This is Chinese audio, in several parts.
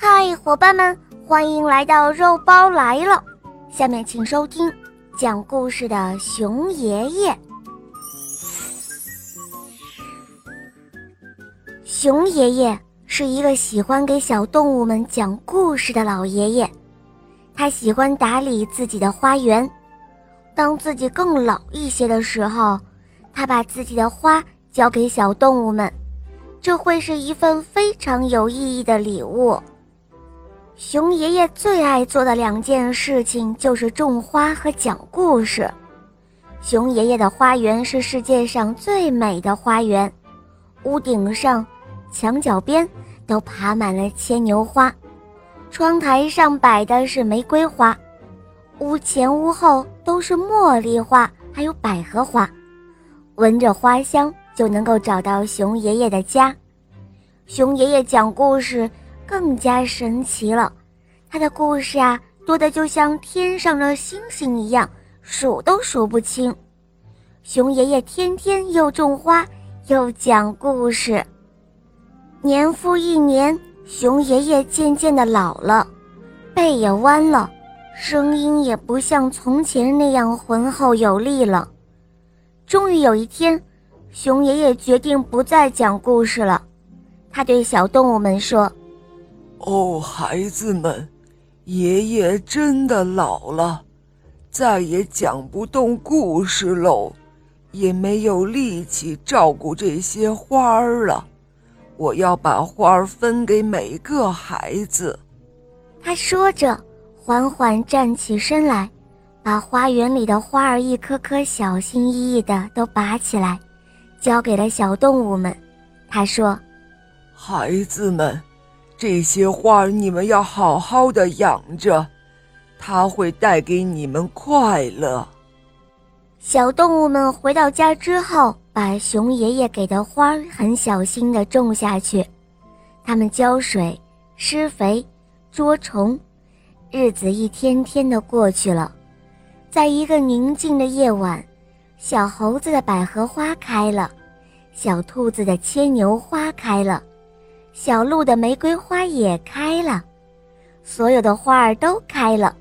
嗨，伙伴们，欢迎来到肉包来了。下面请收听讲故事的熊爷爷。熊爷爷是一个喜欢给小动物们讲故事的老爷爷，他喜欢打理自己的花园。当自己更老一些的时候，他把自己的花交给小动物们，这会是一份非常有意义的礼物。熊爷爷最爱做的两件事情就是种花和讲故事。熊爷爷的花园是世界上最美的花园，屋顶上、墙角边都爬满了牵牛花，窗台上摆的是玫瑰花，屋前屋后都是茉莉花，还有百合花。闻着花香就能够找到熊爷爷的家。熊爷爷讲故事。更加神奇了，他的故事啊，多得就像天上的星星一样，数都数不清。熊爷爷天天又种花又讲故事，年复一年，熊爷爷渐渐的老了，背也弯了，声音也不像从前那样浑厚有力了。终于有一天，熊爷爷决定不再讲故事了，他对小动物们说。哦，孩子们，爷爷真的老了，再也讲不动故事喽，也没有力气照顾这些花儿了。我要把花儿分给每个孩子。他说着，缓缓站起身来，把花园里的花儿一颗颗小心翼翼的都拔起来，交给了小动物们。他说：“孩子们。”这些花你们要好好的养着，它会带给你们快乐。小动物们回到家之后，把熊爷爷给的花很小心的种下去，他们浇水、施肥、捉虫，日子一天天的过去了。在一个宁静的夜晚，小猴子的百合花开了，小兔子的牵牛花开了。小鹿的玫瑰花也开了，所有的花儿都开了，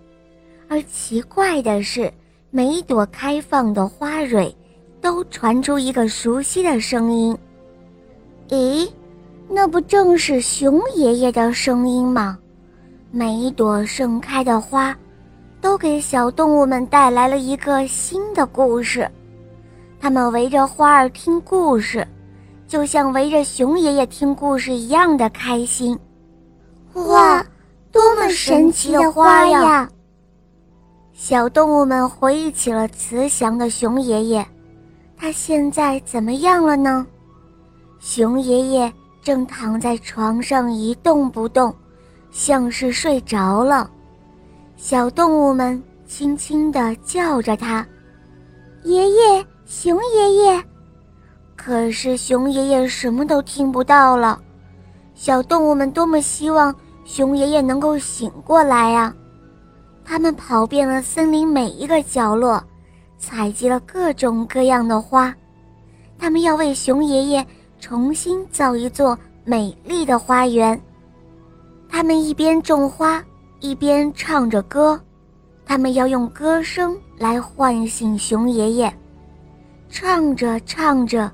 而奇怪的是，每一朵开放的花蕊，都传出一个熟悉的声音。咦，那不正是熊爷爷的声音吗？每一朵盛开的花，都给小动物们带来了一个新的故事，它们围着花儿听故事。就像围着熊爷爷听故事一样的开心，哇，多么神奇的花呀！小动物们回忆起了慈祥的熊爷爷，他现在怎么样了呢？熊爷爷正躺在床上一动不动，像是睡着了。小动物们轻轻地叫着他：“爷爷，熊爷爷。”可是熊爷爷什么都听不到了，小动物们多么希望熊爷爷能够醒过来呀！他们跑遍了森林每一个角落，采集了各种各样的花，他们要为熊爷爷重新造一座美丽的花园。他们一边种花，一边唱着歌，他们要用歌声来唤醒熊爷爷。唱着唱着。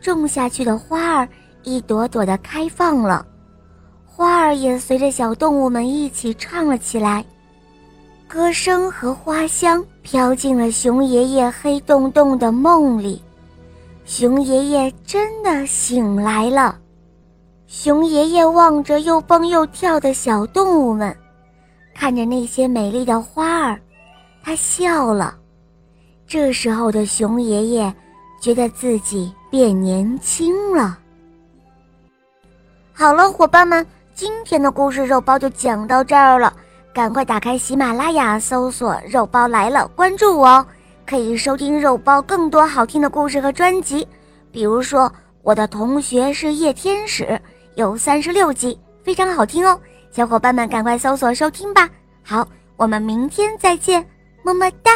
种下去的花儿一朵朵的开放了，花儿也随着小动物们一起唱了起来，歌声和花香飘进了熊爷爷黑洞洞的梦里，熊爷爷真的醒来了。熊爷爷望着又蹦又跳的小动物们，看着那些美丽的花儿，他笑了。这时候的熊爷爷觉得自己。变年轻了。好了，伙伴们，今天的故事肉包就讲到这儿了。赶快打开喜马拉雅，搜索“肉包来了”，关注我哦，可以收听肉包更多好听的故事和专辑。比如说，我的同学是夜天使，有三十六集，非常好听哦。小伙伴们，赶快搜索收听吧。好，我们明天再见，么么哒。